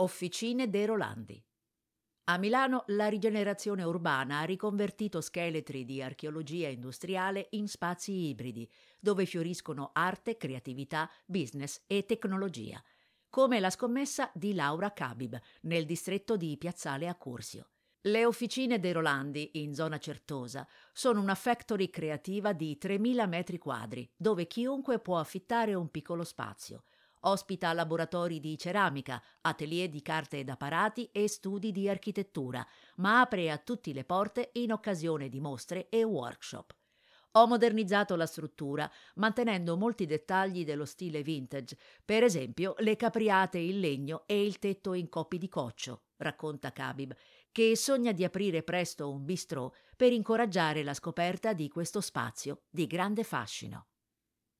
Officine De Rolandi. A Milano la rigenerazione urbana ha riconvertito scheletri di archeologia industriale in spazi ibridi, dove fioriscono arte, creatività, business e tecnologia, come la scommessa di Laura Cabib nel distretto di Piazzale Accursio. Le officine De Rolandi, in zona Certosa, sono una factory creativa di 3.000 metri quadri, dove chiunque può affittare un piccolo spazio – Ospita laboratori di ceramica, atelier di carte ed apparati e studi di architettura, ma apre a tutti le porte in occasione di mostre e workshop. Ho modernizzato la struttura, mantenendo molti dettagli dello stile vintage, per esempio le capriate in legno e il tetto in coppi di coccio, racconta Kabib, che sogna di aprire presto un bistrò per incoraggiare la scoperta di questo spazio di grande fascino.